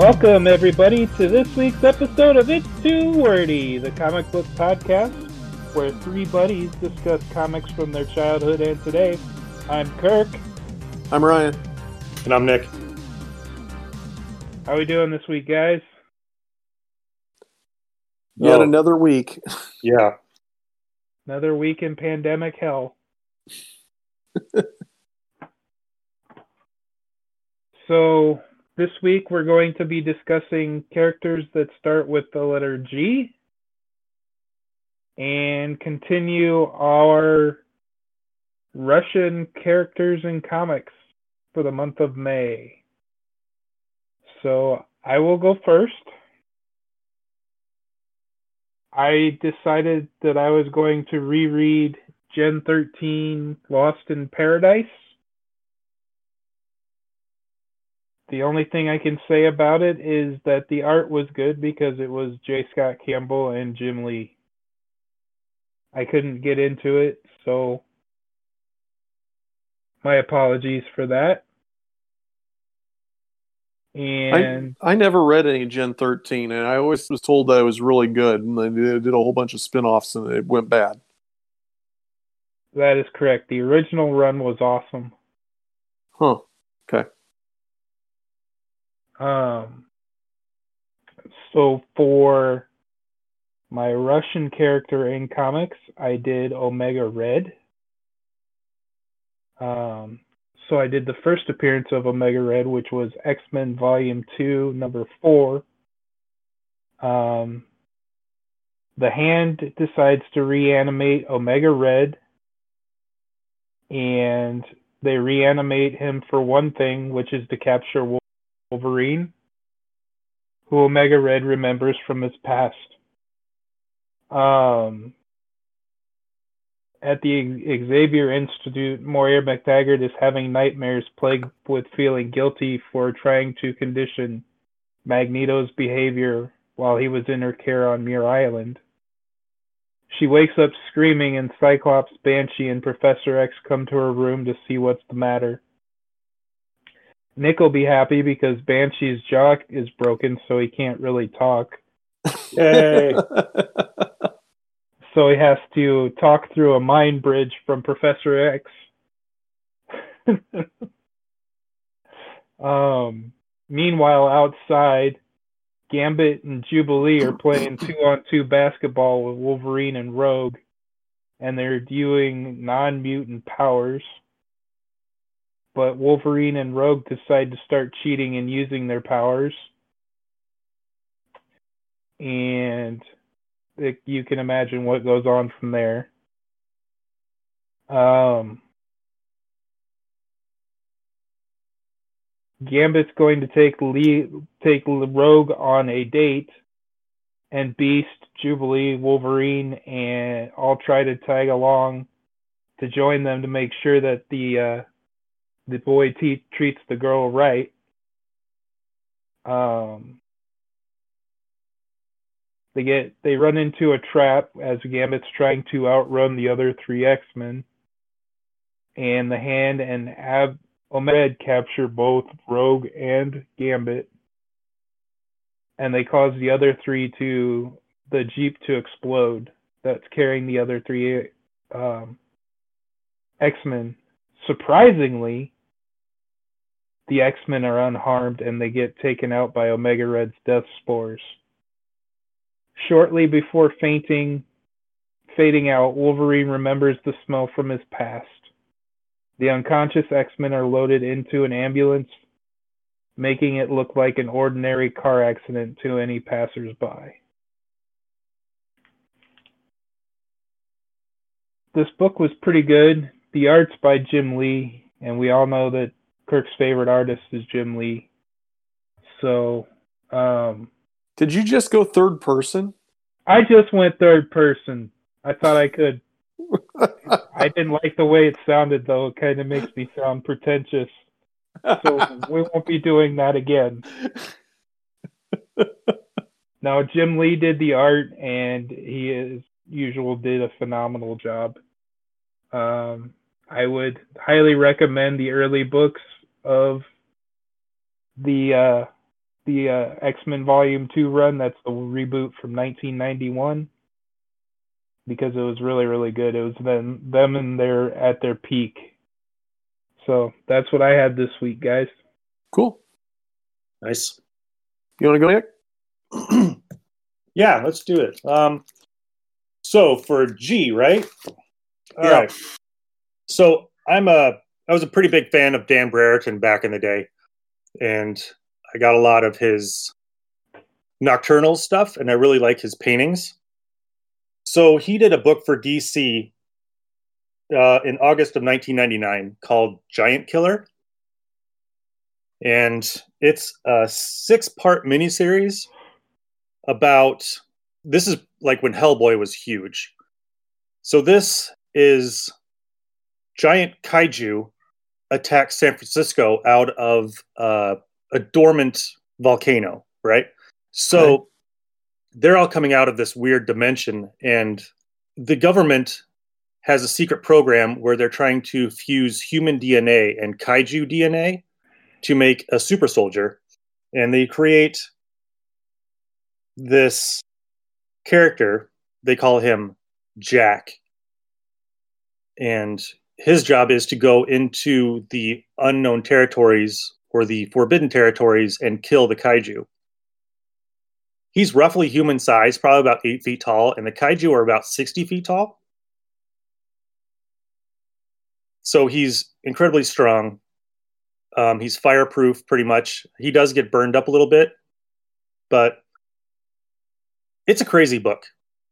Welcome, everybody, to this week's episode of It's Too Wordy, the comic book podcast where three buddies discuss comics from their childhood and today. I'm Kirk. I'm Ryan. And I'm Nick. How are we doing this week, guys? Yet Oh. another week. Yeah. Another week in pandemic hell. so, this week we're going to be discussing characters that start with the letter G and continue our Russian characters in comics for the month of May. So, I will go first. I decided that I was going to reread Gen 13 Lost in Paradise. The only thing I can say about it is that the art was good because it was J. Scott Campbell and Jim Lee. I couldn't get into it, so my apologies for that. And I never read any Gen 13, and I always was told that it was really good. And they did a whole bunch of spin offs, and it went bad. that is correct. The original run was awesome. Huh. Okay. Um, so for my Russian character in comics, I did Omega Red. Um, so I did the first appearance of Omega Red, which was X Men Volume 2, number 4. Um, the hand decides to reanimate Omega Red, and they reanimate him for one thing, which is to capture Wolverine, who Omega Red remembers from his past. Um, at the Xavier Institute, Moira McTaggart is having nightmares plagued with feeling guilty for trying to condition Magneto's behavior while he was in her care on Muir Island. She wakes up screaming, and Cyclops, Banshee, and Professor X come to her room to see what's the matter. Nick will be happy because Banshee's jaw is broken, so he can't really talk. Yay. So he has to talk through a mind bridge from Professor X. um, meanwhile, outside, Gambit and Jubilee are playing two on two basketball with Wolverine and Rogue, and they're viewing non mutant powers. But Wolverine and Rogue decide to start cheating and using their powers. And it, you can imagine what goes on from there. Um, Gambit's going to take Lee, take Rogue on a date, and Beast, Jubilee, Wolverine, and all try to tag along to join them to make sure that the uh, the boy treats the girl right. Um, they get they run into a trap as Gambit's trying to outrun the other three X-Men. And the Hand and Ab Omed capture both Rogue and Gambit. And they cause the other three to the Jeep to explode that's carrying the other three um, X-Men. Surprisingly, the X-Men are unharmed and they get taken out by Omega Red's death spores. Shortly before fainting, fading out, Wolverine remembers the smell from his past. The unconscious X-Men are loaded into an ambulance, making it look like an ordinary car accident to any passersby. This book was pretty good. The art's by Jim Lee, and we all know that Kirk's favorite artist is Jim Lee. So, um, Did you just go third person? I just went third person. I thought I could. I didn't like the way it sounded, though. It kind of makes me sound pretentious. So we won't be doing that again. Now, Jim Lee did the art, and he, as usual, did a phenomenal job. Um, I would highly recommend the early books of the uh, the uh, X Men Volume Two run. That's the reboot from 1991 because it was really really good. It was them them and their at their peak. So that's what I had this week, guys. Cool. Nice. You want to go, Nick? yeah, let's do it. Um, so for G, right? All Yeah. right. So I'm a I was a pretty big fan of Dan Brereton back in the day, and I got a lot of his nocturnal stuff, and I really like his paintings. So he did a book for DC uh, in August of 1999 called Giant Killer, and it's a six-part miniseries about this is like when Hellboy was huge. So this is giant kaiju attack San Francisco out of uh, a dormant volcano, right? So Okay. they're all coming out of this weird dimension, and the government has a secret program where they're trying to fuse human DNA and kaiju DNA to make a super soldier, and they create this character. They call him Jack, and his job is to go into the unknown territories or the forbidden territories and kill the kaiju. He's roughly human size, probably about eight feet tall, and the kaiju are about 60 feet tall. So he's incredibly strong. Um, he's fireproof pretty much. He does get burned up a little bit, but it's a crazy book.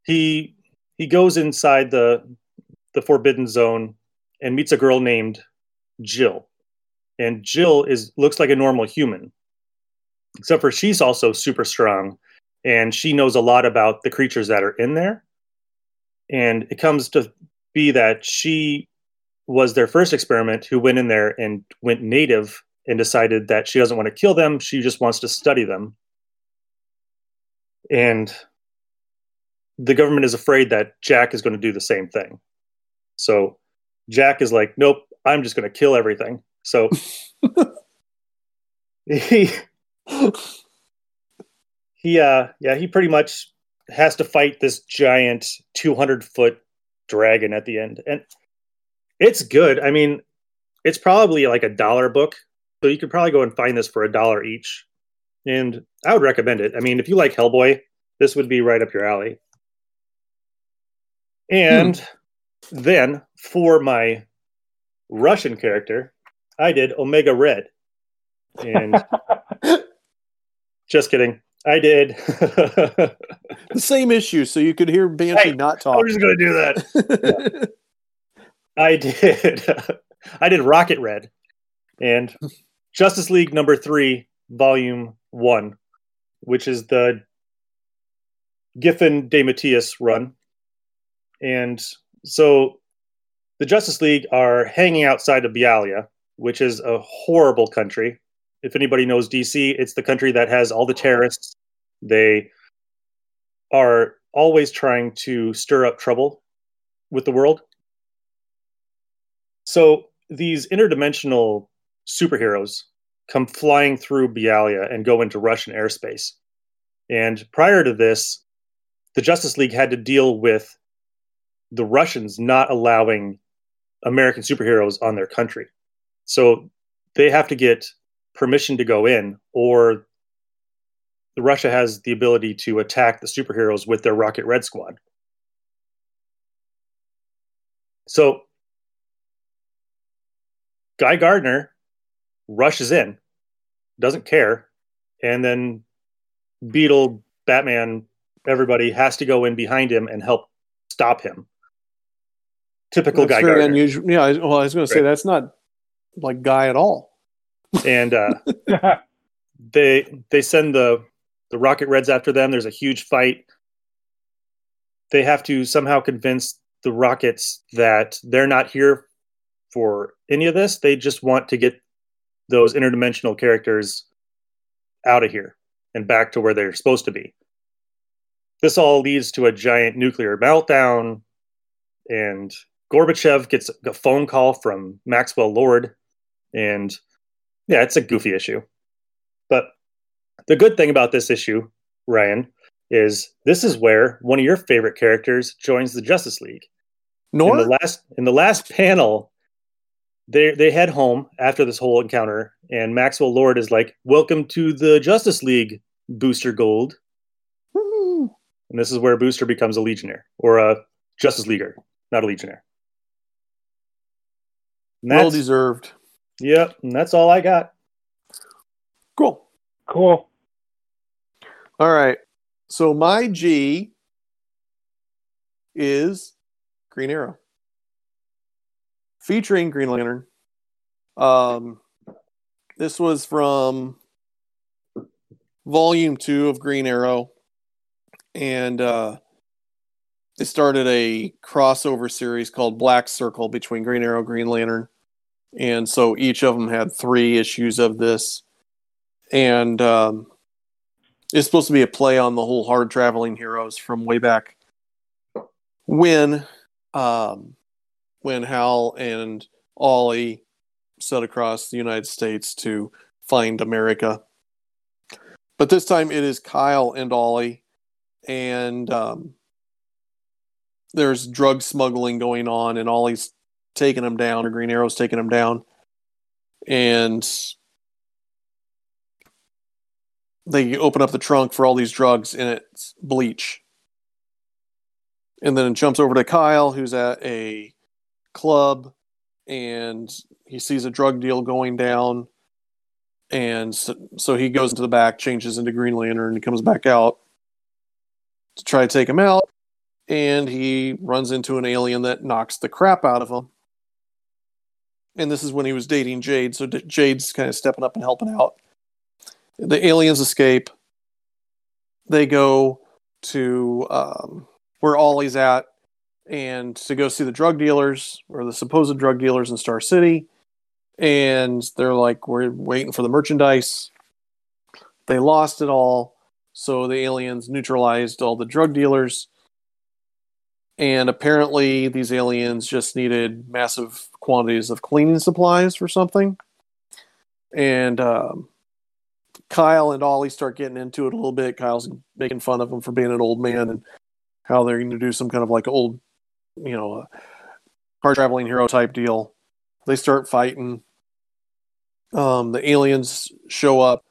He he goes inside the the forbidden zone and meets a girl named Jill. And Jill is looks like a normal human. Except for she's also super strong and she knows a lot about the creatures that are in there. And it comes to be that she was their first experiment who went in there and went native and decided that she doesn't want to kill them, she just wants to study them. And the government is afraid that Jack is going to do the same thing. So Jack is like, nope, I'm just going to kill everything. So he, he, uh, yeah, he pretty much has to fight this giant 200 foot dragon at the end. And it's good. I mean, it's probably like a dollar book. So you could probably go and find this for a dollar each. And I would recommend it. I mean, if you like Hellboy, this would be right up your alley. And then for my Russian character, I did Omega Red. And just kidding. I did. The same issue, so you could hear Banshee Hey, not talk. I'm just going to do that. I did. I did Rocket Red and Justice League number three, volume one, which is the Giffen DeMatteis run. And so the Justice League are hanging outside of Bialya, which is a horrible country. If anybody knows DC, it's the country that has all the terrorists. They are always trying to stir up trouble with the world. So these interdimensional superheroes come flying through Bialya and go into Russian airspace. And prior to this, the Justice League had to deal with the Russians not allowing American superheroes on their country. So they have to get permission to go in, or Russia has the ability to attack the superheroes with their Rocket Red Squad. So Guy Gardner rushes in, doesn't care, and then Beetle, Batman, everybody has to go in behind him and help stop him. Typical That's Guy very Gardner. unusual. Yeah, well, I was going to say that's not like Guy at all. and uh, they they send the the rocket reds after them there's a huge fight they have to somehow convince the rockets that they're not here for any of this they just want to get those interdimensional characters out of here and back to where they're supposed to be this all leads to a giant nuclear meltdown and gorbachev gets a phone call from maxwell lord and yeah, it's a goofy issue. But the good thing about this issue, Ryan, is this is where one of your favorite characters joins the Justice League. Nor In the last in the last panel, they they head home after this whole encounter, and Maxwell Lord is like, "Welcome to the Justice League, Booster Gold." Woo. And this is where Booster becomes a Legionnaire or a Justice Leaguer, not a Legionnaire. And well deserved. yep, and that's all I got. Cool. Cool. All right. So my G is Green Arrow. Featuring Green Lantern. Um this was from volume 2 of Green Arrow and uh they started a crossover series called Black Circle between Green Arrow, Green Lantern. And so each of them had 3 issues of this. And um it's supposed to be a play on the whole hard traveling heroes from way back when um when Hal and Ollie set across the United States to find America. But this time it is Kyle and Ollie and um there's drug smuggling going on and Ollie's taking them down or Green Arrow's taking them down and they open up the trunk for all these drugs and it's bleach. And then it jumps over to Kyle, who's at a club, and he sees a drug deal going down. And so, so he goes into the back, changes into Green Lantern, and comes back out to try to take him out. And he runs into an alien that knocks the crap out of him. And this is when he was dating Jade, so Jade's kind of stepping up and helping out the aliens escape. They go to um, where Ollie's at and to go see the drug dealers or the supposed drug dealers in Star City. And they're like, we're waiting for the merchandise. They lost it all. So the aliens neutralized all the drug dealers. And apparently, these aliens just needed massive quantities of cleaning supplies for something. And um, Kyle and Ollie start getting into it a little bit. Kyle's making fun of him for being an old man and how they're going to do some kind of like old, you know, uh, hard traveling hero type deal. They start fighting. Um, the aliens show up,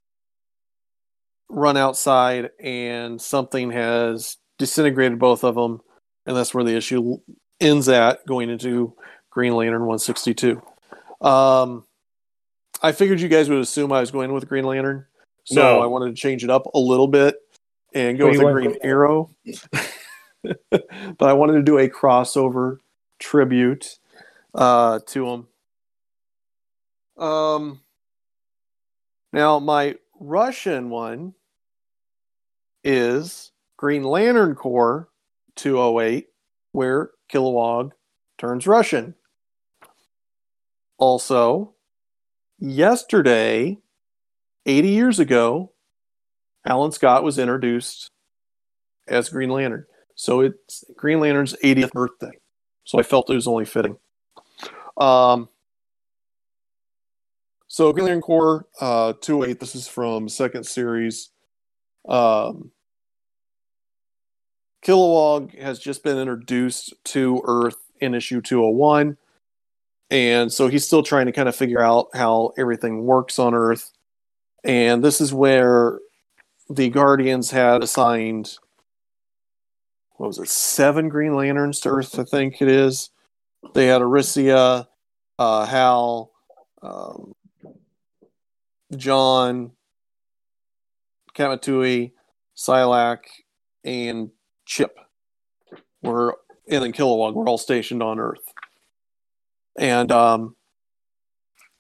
run outside, and something has disintegrated both of them. And that's where the issue ends at going into Green Lantern 162. Um, I figured you guys would assume I was going with Green Lantern. So No. I wanted to change it up a little bit and go with you the Green with- Arrow. but I wanted to do a crossover tribute uh, to him. Um, now, my Russian one is Green Lantern Corps 208, where Kilowog turns Russian. Also, yesterday, 80 years ago, Alan Scott was introduced as Green Lantern. So it's Green Lantern's 80th birthday. So I felt it was only fitting. Um, so Green Lantern Corps uh, 208, this is from second series. Um, Kilowog has just been introduced to Earth in issue 201. And so he's still trying to kind of figure out how everything works on Earth. And this is where the Guardians had assigned, what was it, seven Green Lanterns to Earth, I think it is. They had Arisia, uh, Hal, um, John, Kamatui, Salakk, and Ch'p were, and then Kilowog were all stationed on Earth. And um,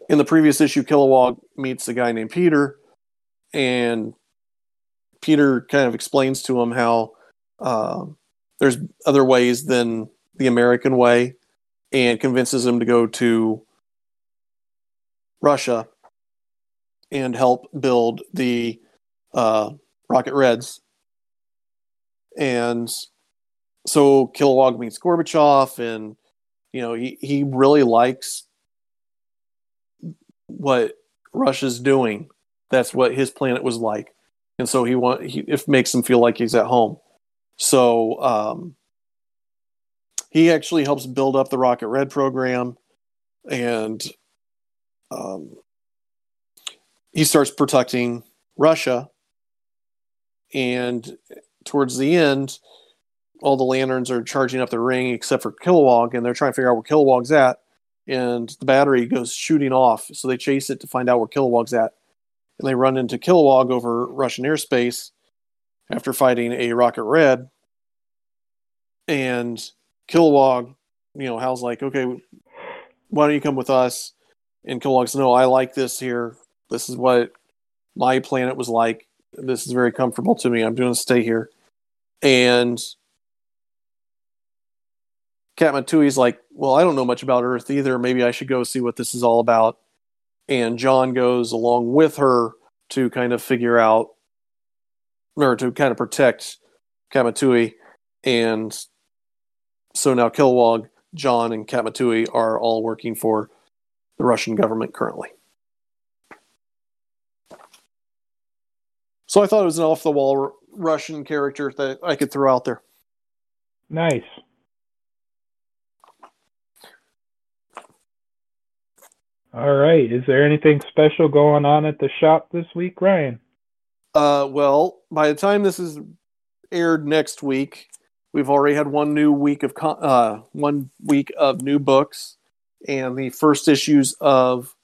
in the previous issue, Kilowog meets a guy named Peter, and Peter kind of explains to him how uh, there's other ways than the American way, and convinces him to go to Russia and help build the uh, Rocket Reds. And so Kilowog meets Gorbachev, and you know he, he really likes what Russia's doing. That's what his planet was like. and so he want he it makes him feel like he's at home. So um, he actually helps build up the Rocket Red program, and um, he starts protecting Russia. And towards the end, all the lanterns are charging up the ring except for Kilowog, and they're trying to figure out where Kilowog's at. And the battery goes shooting off, so they chase it to find out where Kilowog's at. And they run into Kilowog over Russian airspace after fighting a Rocket Red. And Kilowog, you know, Hal's like, okay, why don't you come with us? And Kilowog's, no, I like this here. This is what my planet was like. This is very comfortable to me. I'm going to stay here. And Katma like, well, I don't know much about Earth either. Maybe I should go see what this is all about. And John goes along with her to kind of figure out, or to kind of protect Katma And so now Kilowog, John, and Katma are all working for the Russian government currently. So I thought it was an off the wall Russian character that I could throw out there. Nice. All right. Is there anything special going on at the shop this week, Ryan? Uh, well, by the time this is aired next week, we've already had one new week of con- uh, one week of new books, and the first issues of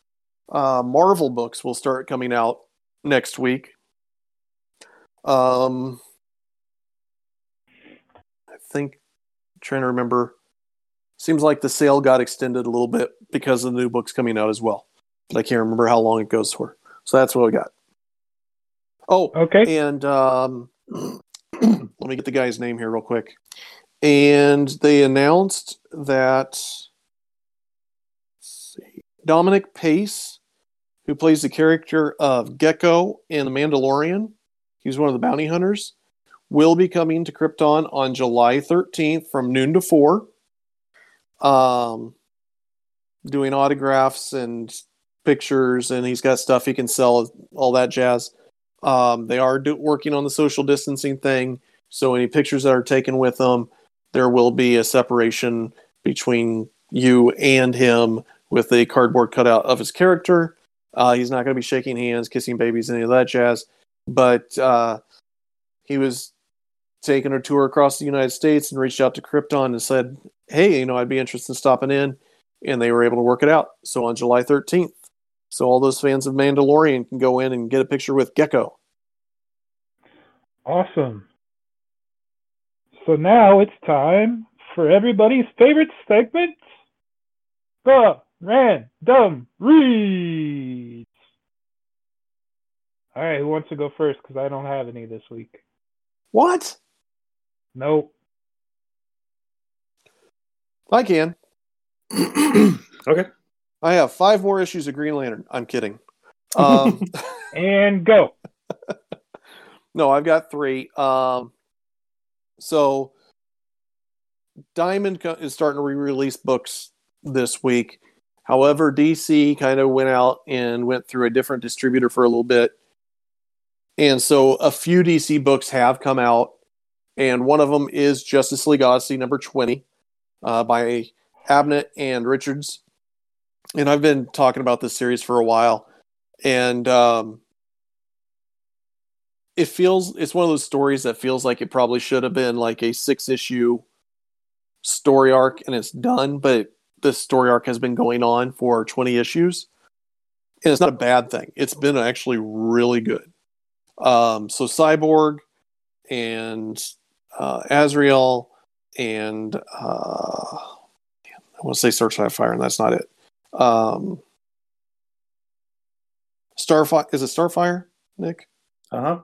uh, Marvel books will start coming out next week. Um, I think I'm trying to remember. Seems like the sale got extended a little bit because of the new books coming out as well, but I can't remember how long it goes for. So that's what we got. Oh, okay. And um, let me get the guy's name here real quick. And they announced that Dominic Pace, who plays the character of Gekko in The Mandalorian, He's one of the bounty hunters. Will be coming to Krypton on July 13th from noon to 4. Um, doing autographs and pictures, and he's got stuff he can sell, all that jazz. Um, they are do- working on the social distancing thing, so any pictures that are taken with them, there will be a separation between you and him with a cardboard cutout of his character. Uh, he's not going to be shaking hands, kissing babies, any of that jazz but uh, he was taking a tour across the United States and reached out to Krypton and said, "Hey, you know, I'd be interested in stopping in," and they were able to work it out. So on July 13th, so all those fans of Mandalorian can go in and get a picture with Gekko. Awesome. So now it's time for everybody's favorite segment, the random read. All right, who wants to go first? Because I don't have any this week. What? Nope. I can. okay. I have five more issues of Green Lantern. I'm kidding. Um, and go. no, I've got three. Um, so Diamond is starting to re-release books this week. However, DC kind of went out and went through a different distributor for a little bit and so a few DC books have come out, and one of them is Justice League Odyssey number 20 uh, by Abnett and Richards. And I've been talking about this series for a while, and um, it feels it's one of those stories that feels like it probably should have been like a six issue story arc and it's done, but this story arc has been going on for 20 issues. And it's not a bad thing. It's been actually really good. Um, so Cyborg and uh, Azrael and uh, I want to say Starfire, Fire, and that's not it. Um, Starfire is it Starfire, Nick? Uh huh.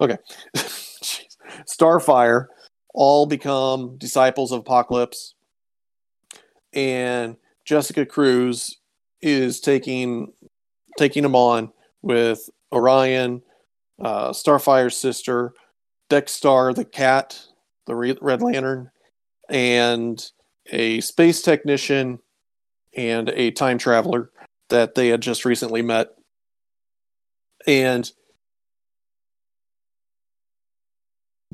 Okay. Starfire all become disciples of Apocalypse, and Jessica Cruz is taking taking them on with Orion uh, Starfire's sister, Dex-Starr the cat, the Red Lantern, and a space technician and a time traveler that they had just recently met. And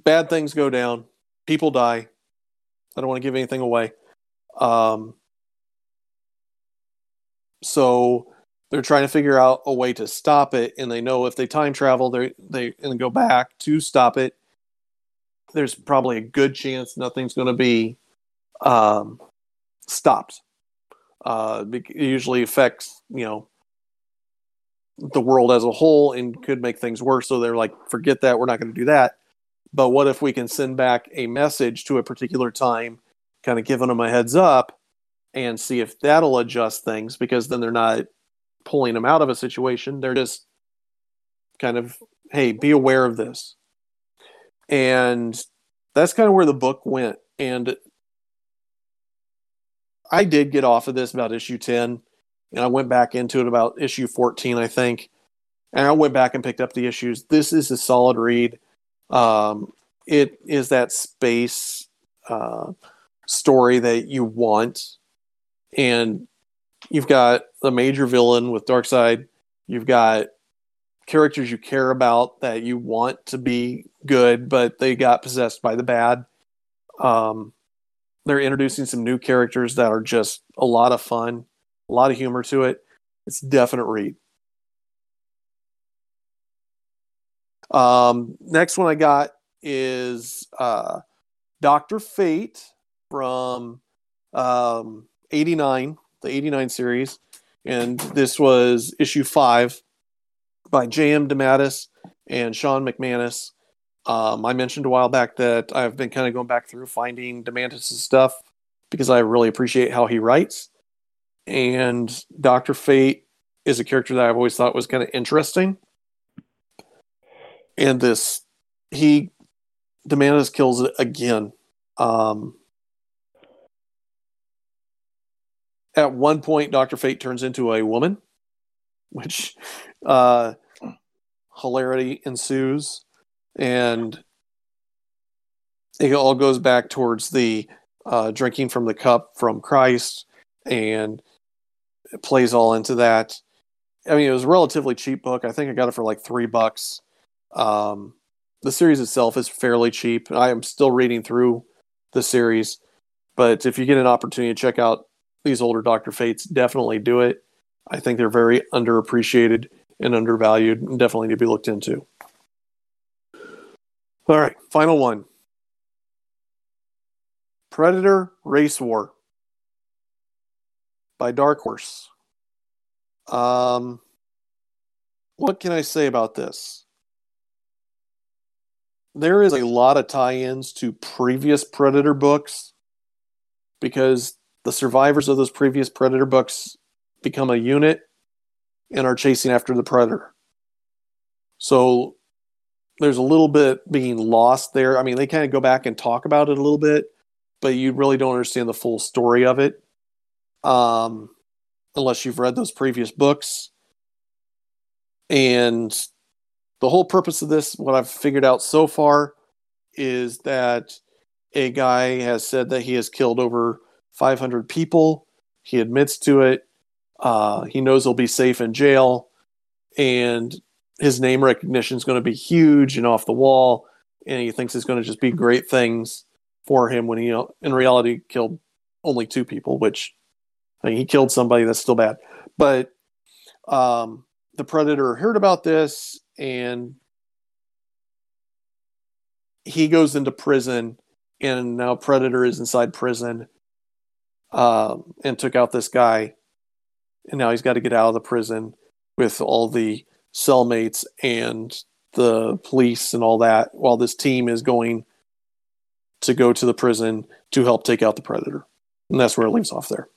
bad things go down, people die. I don't want to give anything away. Um, so they're trying to figure out a way to stop it, and they know if they time travel, they they and go back to stop it. There's probably a good chance nothing's going to be um, stopped. Uh, it usually affects you know the world as a whole and could make things worse. So they're like, forget that, we're not going to do that. But what if we can send back a message to a particular time, kind of giving them a heads up, and see if that'll adjust things? Because then they're not pulling them out of a situation; they're just kind of, hey, be aware of this. And that's kind of where the book went. And I did get off of this about issue 10 and I went back into it about issue 14, I think. And I went back and picked up the issues. This is a solid read. Um, it is that space uh, story that you want, and you've got the major villain with Darkseid. You've got characters you care about that you want to be good, but they got possessed by the bad. Um, they're introducing some new characters that are just a lot of fun, a lot of humor to it. It's definite read. Um, next one I got is uh, Doctor Fate from um, 89, the 89 series. And this was issue five by J.M. DeMatteis and Shawn McManus. Um, I mentioned a while back that I've been kind of going back through finding DeMatteis' stuff because I really appreciate how he writes. And Doctor Fate is a character that I've always thought was kind of interesting and this he DeMatteis kills it again. Um, at one point, Doctor Fate turns into a woman, which uh, hilarity ensues, and it all goes back towards the uh, drinking from the cup from Christ, and it plays all into that. I mean, it was a relatively cheap book. I think I got it for like three bucks. Um, the series itself is fairly cheap. I am still reading through the series, but if you get an opportunity to check out these older Doctor Fates, definitely do it. I think they're very underappreciated and undervalued and definitely need to be looked into. All right, final one Predator Race War by Dark Horse. Um, what can I say about this? there is a lot of tie-ins to previous Predator books because the survivors of those previous Predator books become a unit and are chasing after the Predator. So there's a little bit being lost there. I mean, they kind of go back and talk about it a little bit, but you really don't understand the full story of it um, unless you've read those previous books. And the whole purpose of this, what I've figured out so far, is that a guy has said that he has killed over 500 people. He admits to it. Uh, he knows he'll be safe in jail, and his name recognition is going to be huge and off the wall. And he thinks it's going to just be great things for him when he, in reality, killed only two people, which I mean, he killed somebody. That's still bad. But um, the predator heard about this and he goes into prison and now predator is inside prison um, and took out this guy. And now he's got to get out of the prison with all the cellmates and the police and all that while this team is going to go to the prison to help take out the predator. And that's where it leaves off there.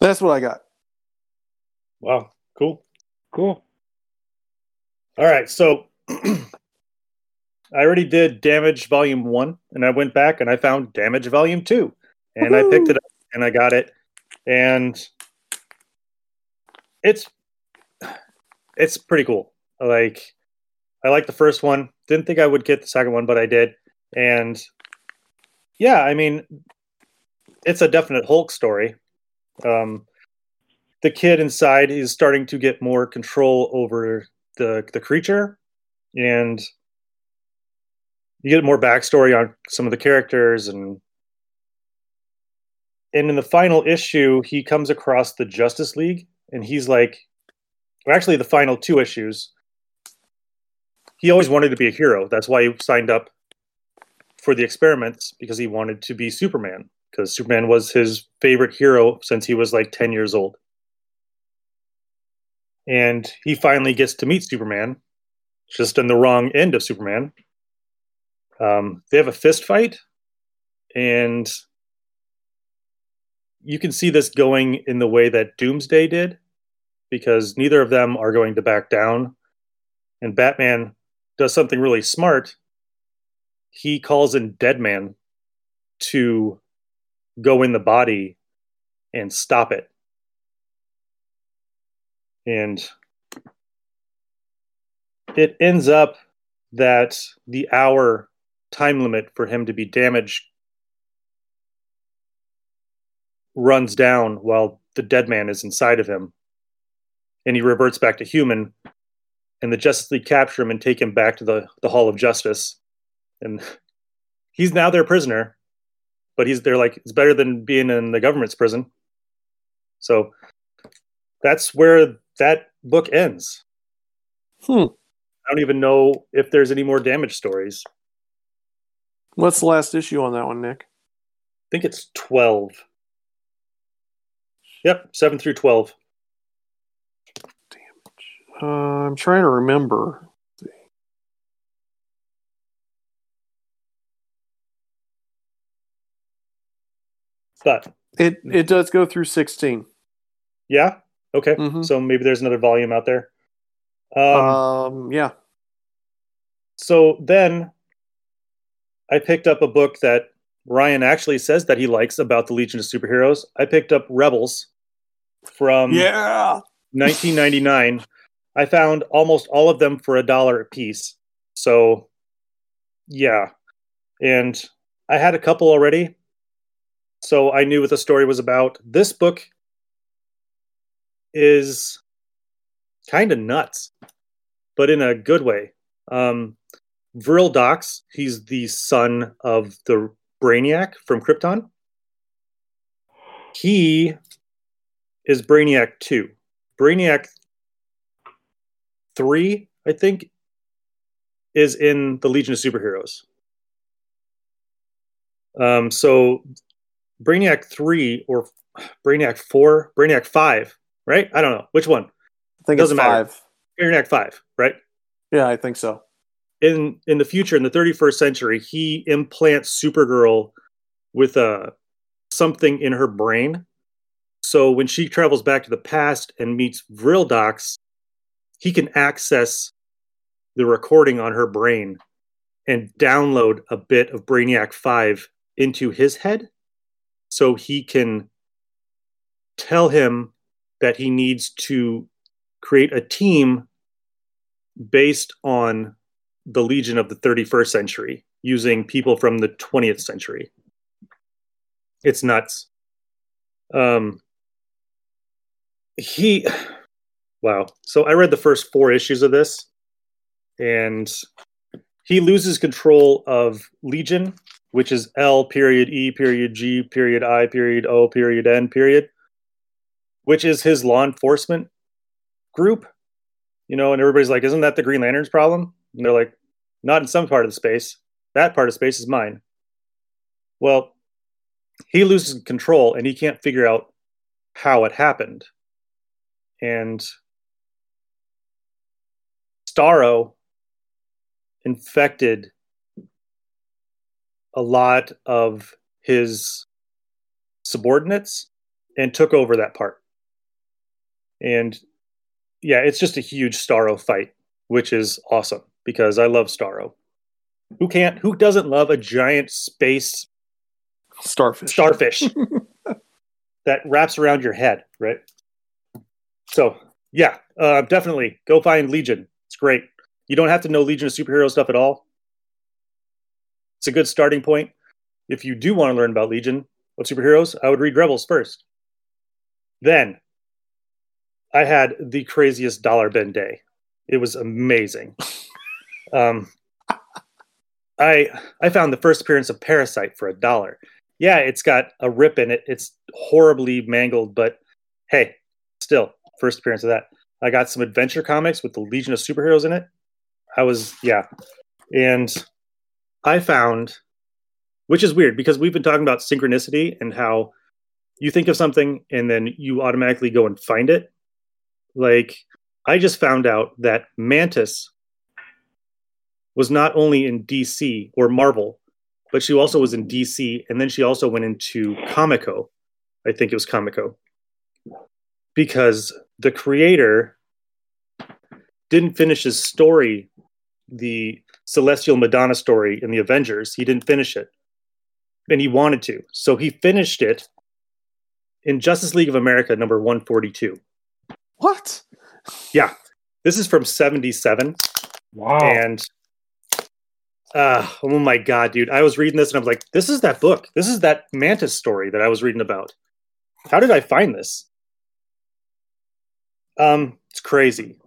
That's what i got. Wow cool. Cool. All right, so I already did Damage Volume One, and I went back and I found Damage Volume Two, and Woo-hoo! I picked it up and I got it, and it's it's pretty cool. Like I like the first one. Didn't think I would get the second one, but I did, and yeah, I mean, it's a definite Hulk story. Um, the kid inside is starting to get more control over the the creature, and you get more backstory on some of the characters and and in the final issue he comes across the justice league and he's like or actually the final two issues he always wanted to be a hero. That's why he signed up for the experiments because he wanted to be superman because superman was his favorite hero since he was like 10 years old. And he finally gets to meet superman just in the wrong end of superman. Um, they have a fist fight, and you can see this going in the way that Doomsday did, because neither of them are going to back down. And Batman does something really smart. He calls in Deadman to go in the body and stop it. And it ends up that the hour time limit for him to be damaged runs down while the dead man is inside of him. And he reverts back to human. And the Justice League capture him and take him back to the, the Hall of Justice. And he's now their prisoner. But he's they're like, it's better than being in the government's prison. So that's where that book ends. Hmm. I don't even know if there's any more damage stories. What's the last issue on that one, Nick? I think it's 12. Yep, 7 through 12. Uh, I'm trying to remember. But it it does go through 16. Yeah. Okay. Mhm. So maybe there's another volume out there. Um, Um, yeah. so then I picked up a book that Ryan actually says that he likes about the Legion of Superheroes. I picked up Rebels from Yeah. 1999. I found almost all of them for a dollar a piece. So, yeah. And I had a couple already. So I knew what the story was about. This book is kind of nuts, but in a good way. Um, Vril Dox, he's the son of the Brainiac from Krypton. He is Brainiac 2. Brainiac 3, I think, is in the Legion of Superheroes. Um, so Brainiac 3 or Brainiac 4, Brainiac 5, right? I don't know. Which one? I think Doesn't it's matter. five. Brainiac 5, right? Yeah, I think so. in in the future in the 31st century he implants supergirl with a something in her brain so when she travels back to the past and meets vril dox he can access the recording on her brain and download a bit of brainiac 5 into his head so he can tell him that he needs to create a team based on the Legion of the 31st century using people from the 20th century. It's nuts. Um, he, wow. So I read the first four issues of this, and he loses control of Legion, which is L period E period G period I period O period N period, which is his law enforcement group. You know, and everybody's like, isn't that the Green Lantern's problem? And they're like, not in some part of the space. That part of space is mine. Well, he loses control and he can't figure out how it happened. And Starro infected a lot of his subordinates and took over that part. And yeah, it's just a huge Starro fight, which is awesome because I love Starro. Who can't? Who doesn't love a giant space Starfish. starfish that wraps around your head, right? So yeah, uh, definitely go find Legion. It's great. You don't have to know Legion of Superhero stuff at all. It's a good starting point. If you do want to learn about Legion of Superheroes, I would read Rebels first. Then I had the craziest dollar bin day. It was amazing. Um, I I found the first appearance of Parasite for a dollar. Yeah, it's got a rip in it. It's horribly mangled, but hey, still first appearance of that. I got some adventure comics with the Legion of Superheroes in it. I was yeah, and I found, which is weird because we've been talking about synchronicity and how you think of something and then you automatically go and find it. Like I just found out that Mantis was not only in DC or Marvel, but she also was in DC, and then she also went into Comico. I think it was Comico. Because the creator didn't finish his story, the Celestial Madonna story in the Avengers. He didn't finish it. And he wanted to. So he finished it in Justice League of America number 142. What? Yeah. This is from 77. Wow. And uh, oh my god, dude! I was reading this and I was like, "This is that book. This is that Mantis story that I was reading about. How did I find this?" Um, it's crazy,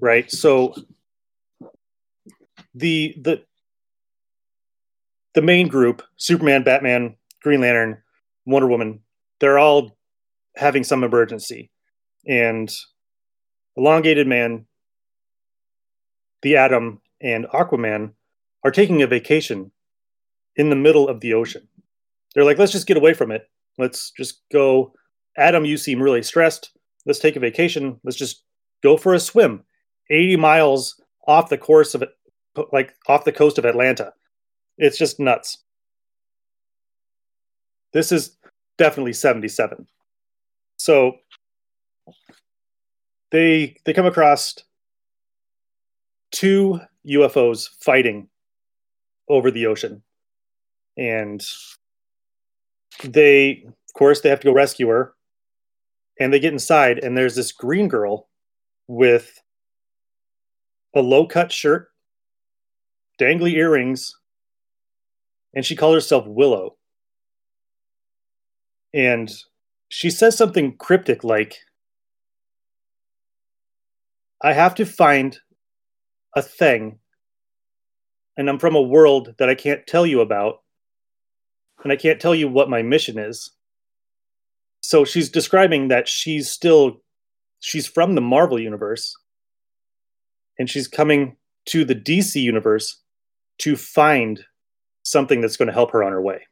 right? So the the the main group: Superman, Batman, Green Lantern, Wonder Woman. They're all having some emergency, and Elongated Man, the Atom, and Aquaman are taking a vacation in the middle of the ocean. They're like, let's just get away from it. Let's just go. Atom, you seem really stressed. Let's take a vacation. Let's just go for a swim 80 miles off the course of like off the coast of Atlanta. It's just nuts. This is definitely 77. So they they come across two UFOs fighting over the ocean. And they, of course, they have to go rescue her. And they get inside, and there's this green girl with a low cut shirt, dangly earrings, and she calls herself Willow. And she says something cryptic like, I have to find a thing and I'm from a world that I can't tell you about, and I can't tell you what my mission is. So she's describing that she's still she's from the Marvel universe and she's coming to the DC universe to find something that's going to help her on her way.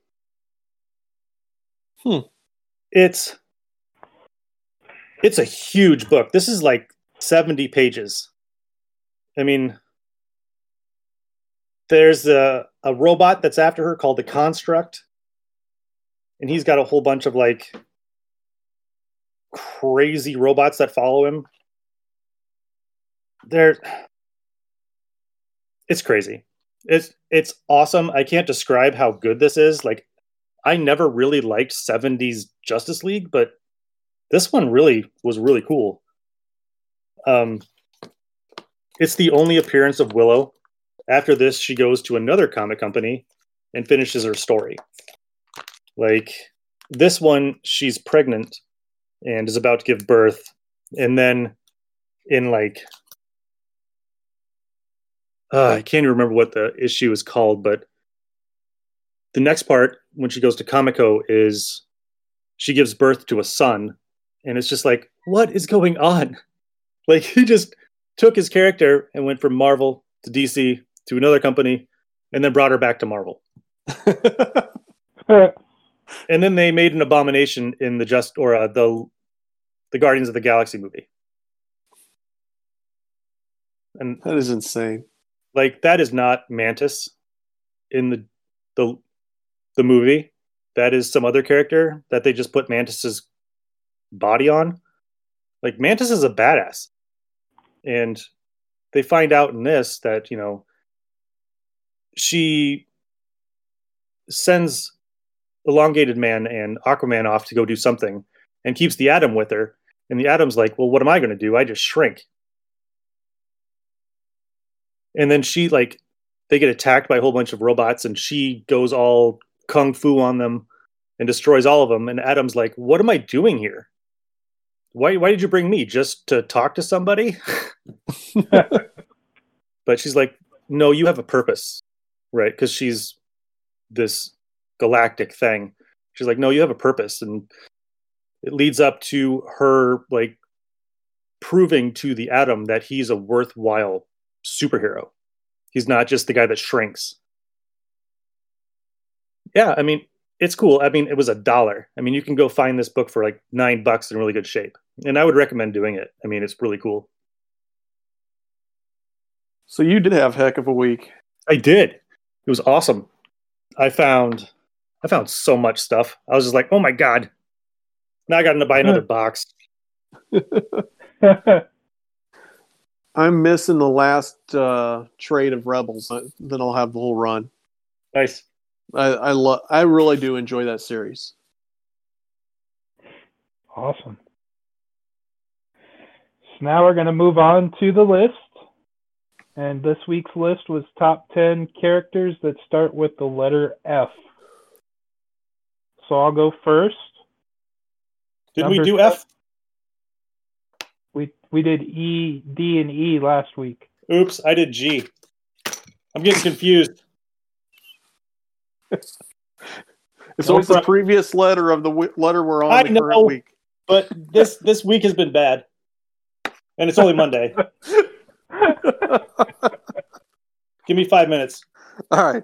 Hmm. It's it's a huge book. This is like 70 pages. I mean, there's a, a robot that's after her called the Construct. And he's got a whole bunch of like crazy robots that follow him. They're it's crazy. It's it's awesome. I can't describe how good this is. Like I never really liked 70s Justice League, but this one really was really cool. Um it's the only appearance of Willow after this, she goes to another comic company and finishes her story. Like this one, she's pregnant and is about to give birth. And then in like, uh, I can't even remember what the issue is called, but the next part when she goes to Comico is she gives birth to a son. And it's just like, what is going on? Like he just took his character and went from Marvel to DC to another company, and then brought her back to Marvel. and then they made an abomination in the just or uh, the the Guardians of the Galaxy movie. And that is insane. Like that is not Mantis in the the the movie. That is some other character that they just put Mantis's body on. Like Mantis is a badass. And they find out in this that, you know, she sends elongated man and aquaman off to go do something and keeps the atom with her. And the atom's like well what am i going to do? I just shrink. And then she like they get attacked by a whole bunch of robots and she goes all kung fu on them and destroys all of them. And Atom's like what am i doing here? Why why did you bring me? Just to talk to somebody? But she's like no you have a purpose right? Because she's this galactic thing. She's like, no, you have a purpose, and it leads up to her like proving to the Atom that he's a worthwhile superhero. He's not just the guy that shrinks. Yeah, I mean, it's cool. I mean, it was a dollar. I mean, you can go find this book for like nine bucks in really good shape. And I would recommend doing it. I mean, it's really cool. So you did have heck of a week. I did. It was awesome. I found I found so much stuff. I was just like, oh my god. Now I got to buy another box. I'm missing the last uh, trade of Rebels. Then I'll have the whole run. Nice. I I love. I really do enjoy that series. Awesome. So now we're going to move on to the list. And this week's list was top 10 characters that start with the letter F. So I'll go first. Did we do F? We we did E, D, and E last week. Oops, I did G. I'm getting confused. it's no always the previous letter of the w- letter we're on I the know, current week. But this this week has been bad, and it's only Monday. Give me five minutes. All right.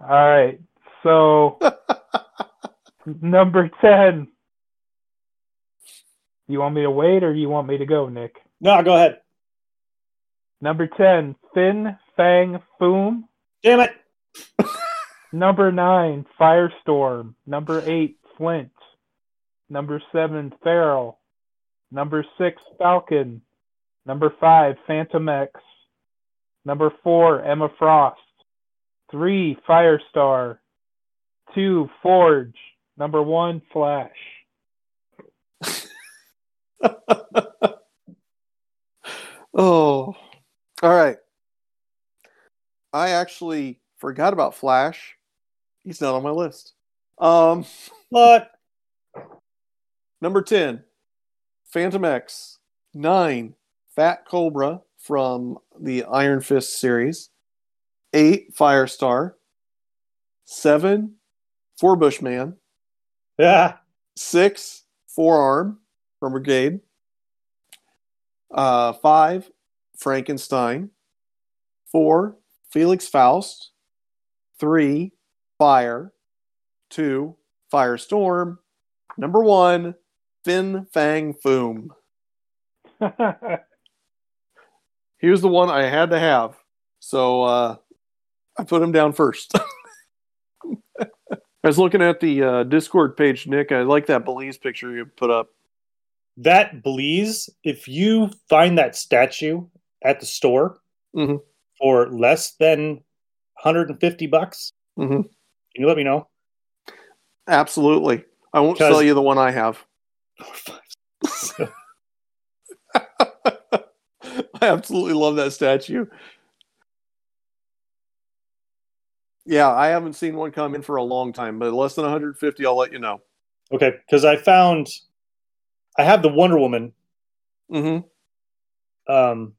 All right. So number ten. You want me to wait or you want me to go, Nick? No, go ahead. Number 10, Fin Fang Foom. Damn it. Number 9, Firestorm. Number 8, Flint. Number 7, Feral. Number 6, Falcon. Number 5, Phantom X. Number 4, Emma Frost. 3, Firestar. 2, Forge. Number 1, Flash. oh, all right. I actually forgot about Flash. He's not on my list. Um, what? Number 10, Phantom X. 9, Fat Cobra from the Iron Fist series. 8, Firestar. 7, Forbush Man. Yeah. 6, Forearm from Brigade. Uh, five, Frankenstein. Four, Felix Faust. Three, Fire. Two, Firestorm. Number one, Fin Fang Foom. he was the one I had to have. So uh, I put him down first. I was looking at the uh, Discord page, Nick. I like that Bleez picture you put up that Bleez, if you find that statue at the store mm-hmm. for less than 150 bucks, mm-hmm. can you let me know? Absolutely. I won't sell you the one I have. I absolutely love that statue. Yeah, I haven't seen one come in for a long time, but less than 150, I'll let you know. Okay, because I found I have the Wonder Woman. Mm-hmm. Um,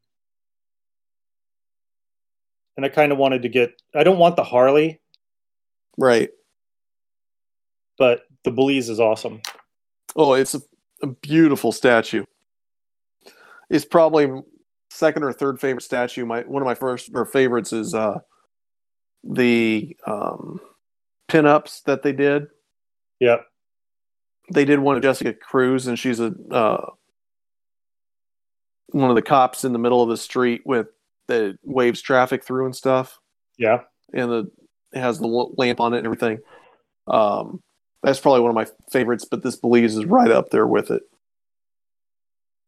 and I kind of wanted to get. I don't want the Harley. Right. But the Bleez is awesome. Oh, it's a, a beautiful statue. It's probably second or third favorite statue. My one of my first or favorites is uh, the um, pinups that they did. Yep they did one of Jessica Cruz, and she's a uh, one of the cops in the middle of the street with the waves traffic through and stuff. Yeah, and the it has the lamp on it and everything. Um, that's probably one of my favorites, but this Bleez is right up there with it.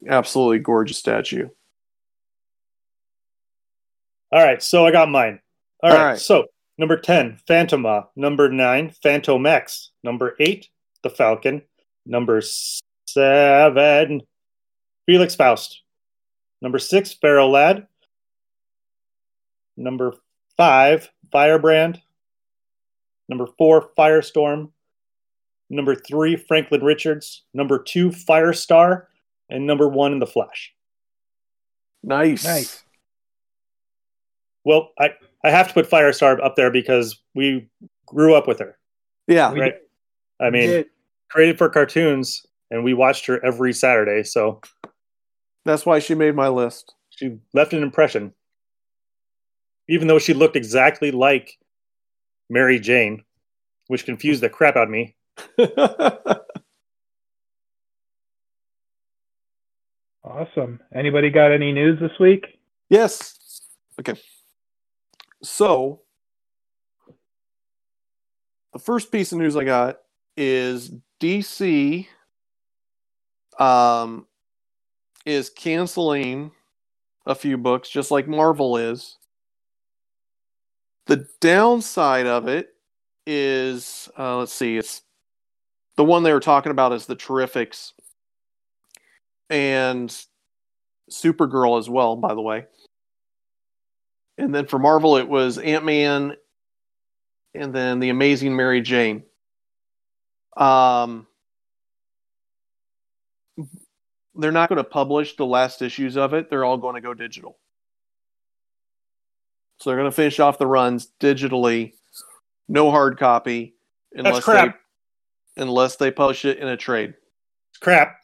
Absolutely gorgeous statue. All right, so I got mine. All right, All right. so number 10, Phantoma. Number 9, Phantom X. Number 8, The Falcon. Number seven, Felix Faust. Number six, Ferro Lad. Number five, Firebrand. Number four, Firestorm. Number three, Franklin Richards. Number two, Firestar. And number one in The Flash. Nice. Nice. Well, I, I have to put Firestar up there because we grew up with her. Yeah, right. I mean, created for cartoons, and we watched her every Saturday, so that's why she made my list. she left an impression. Even though she looked exactly like Mary Jane, which confused the crap out of me. Awesome. Anybody got any news this week? yes. Okay. So, the first piece of news I got is DC um, is canceling a few books, just like Marvel is. The downside of it is, uh, let's see, it's the one they were talking about is the Terrifics and Supergirl as well, by the way. And then for Marvel, it was Ant Man and then The Amazing Mary Jane. Um, they're not going to publish the last issues of it. They're all going to go digital. So they're going to finish off the runs digitally, no hard copy, unless crap. they unless they publish it in a trade. It's crap.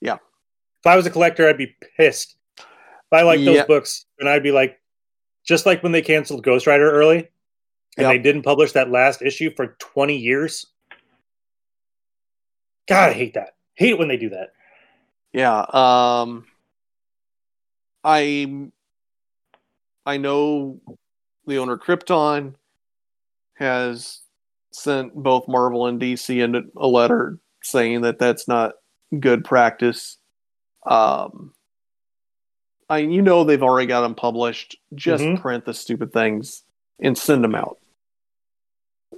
Yeah. If I was a collector, I'd be pissed. If I like those books, and I'd be like, just like when they canceled Ghost Rider early, and Yep. they didn't publish that last issue for 20 years. God, I hate that. Hate it when they do that. Yeah. Um I I know the owner Krypton has sent both Marvel and DC a letter saying that that's not good practice. Um I you know they've already got them published. Just Mhm. print the stupid things and send them out.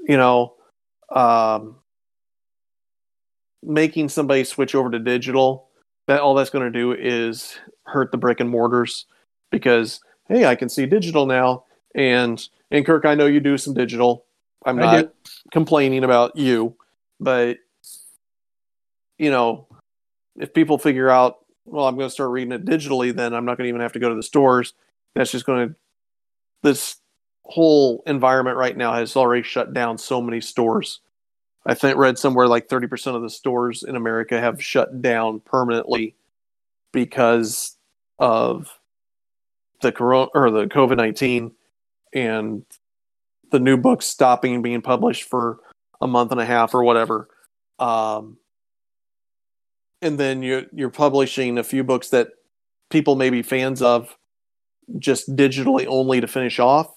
You know, um making somebody switch over to digital that all that's going to do is hurt the brick and mortars because hey i can see digital now and and kirk i know you do some digital i'm I not do. complaining about you but you know if people figure out well i'm going to start reading it digitally then. I'm not going to even have to go to the stores. That's just going to this whole environment right now has already shut down so many stores. I think read somewhere like 30% of the stores in America have shut down permanently because of the corona or the COVID-19 and the new books stopping being published for a month and a half or whatever. Um, and then you're you're publishing a few books that people may be fans of just digitally only to finish off.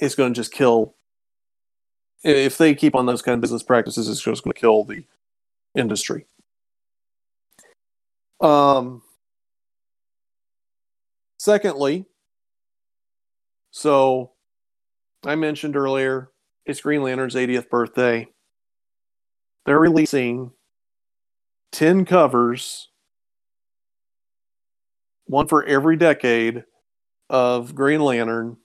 It's going to just kill if they keep on those kind of business practices, it's just going to kill the industry. Um, secondly, so I mentioned earlier it's Green Lantern's 80th birthday. They're releasing 10 covers, one for every decade of Green Lantern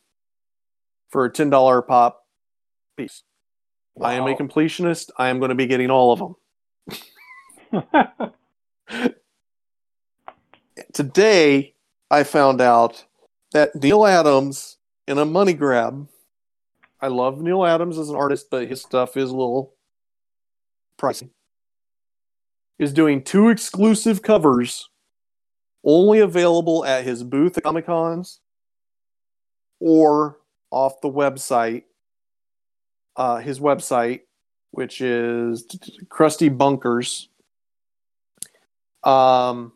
for a $10 pop piece. I am a completionist. I am going to be getting all of them. Today, I found out that Neal Adams, in a money grab, I love Neal Adams as an artist, but his stuff is a little pricey, is doing two exclusive covers only available at his booth at Comic Cons or off the website uh, his website, which is Crusty Bunkers. Um,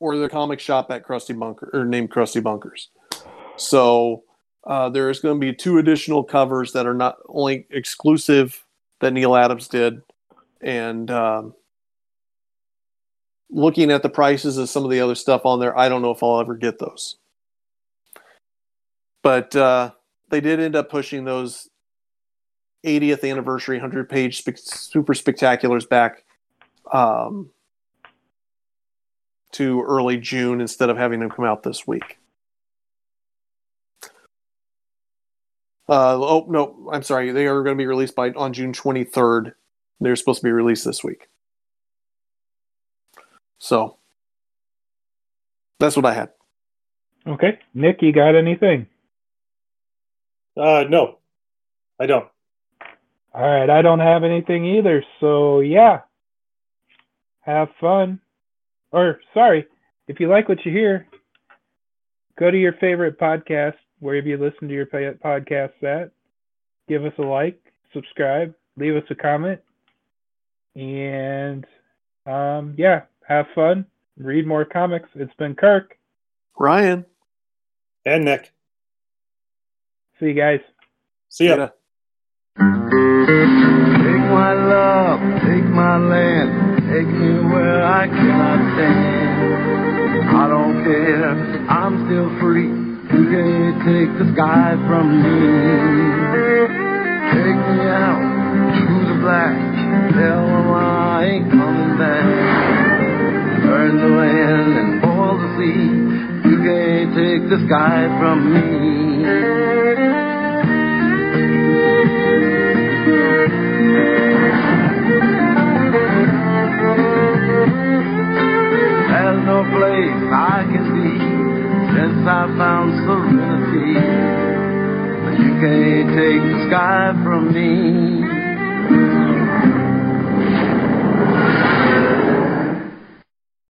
or the comic shop at Crusty Bunker or named Crusty Bunkers. So uh, there's going to be two additional covers that are not only exclusive that Neal Adams did, and um, looking at the prices of some of the other stuff on there, I don't know if I'll ever get those. But uh, they did end up pushing those 80th anniversary 100 page spe- super spectaculars back um, to early June instead of having them come out this week. Uh, oh no, I'm sorry. They are going to be released by on June 23rd. They're supposed to be released this week. So that's what I had. Okay, Nick, you got anything? Uh, no, I don't. All right, I don't have anything either. So yeah, have fun. Or sorry, if you like what you hear, go to your favorite podcast wherever you listen to your podcasts at. Give us a like, subscribe, leave us a comment, and um, yeah, have fun. Read more comics. It's been Kirk. Ryan. And Nick. See you guys. See ya. Yeah. Take my love, take my land, take me where I cannot stand. I don't care, I'm still free. You can't take the sky from me. Take me out to the black, tell them I ain't coming back. Burn the land and boil the sea. You can't take the sky from me. I found serenity. You can't take the sky from me.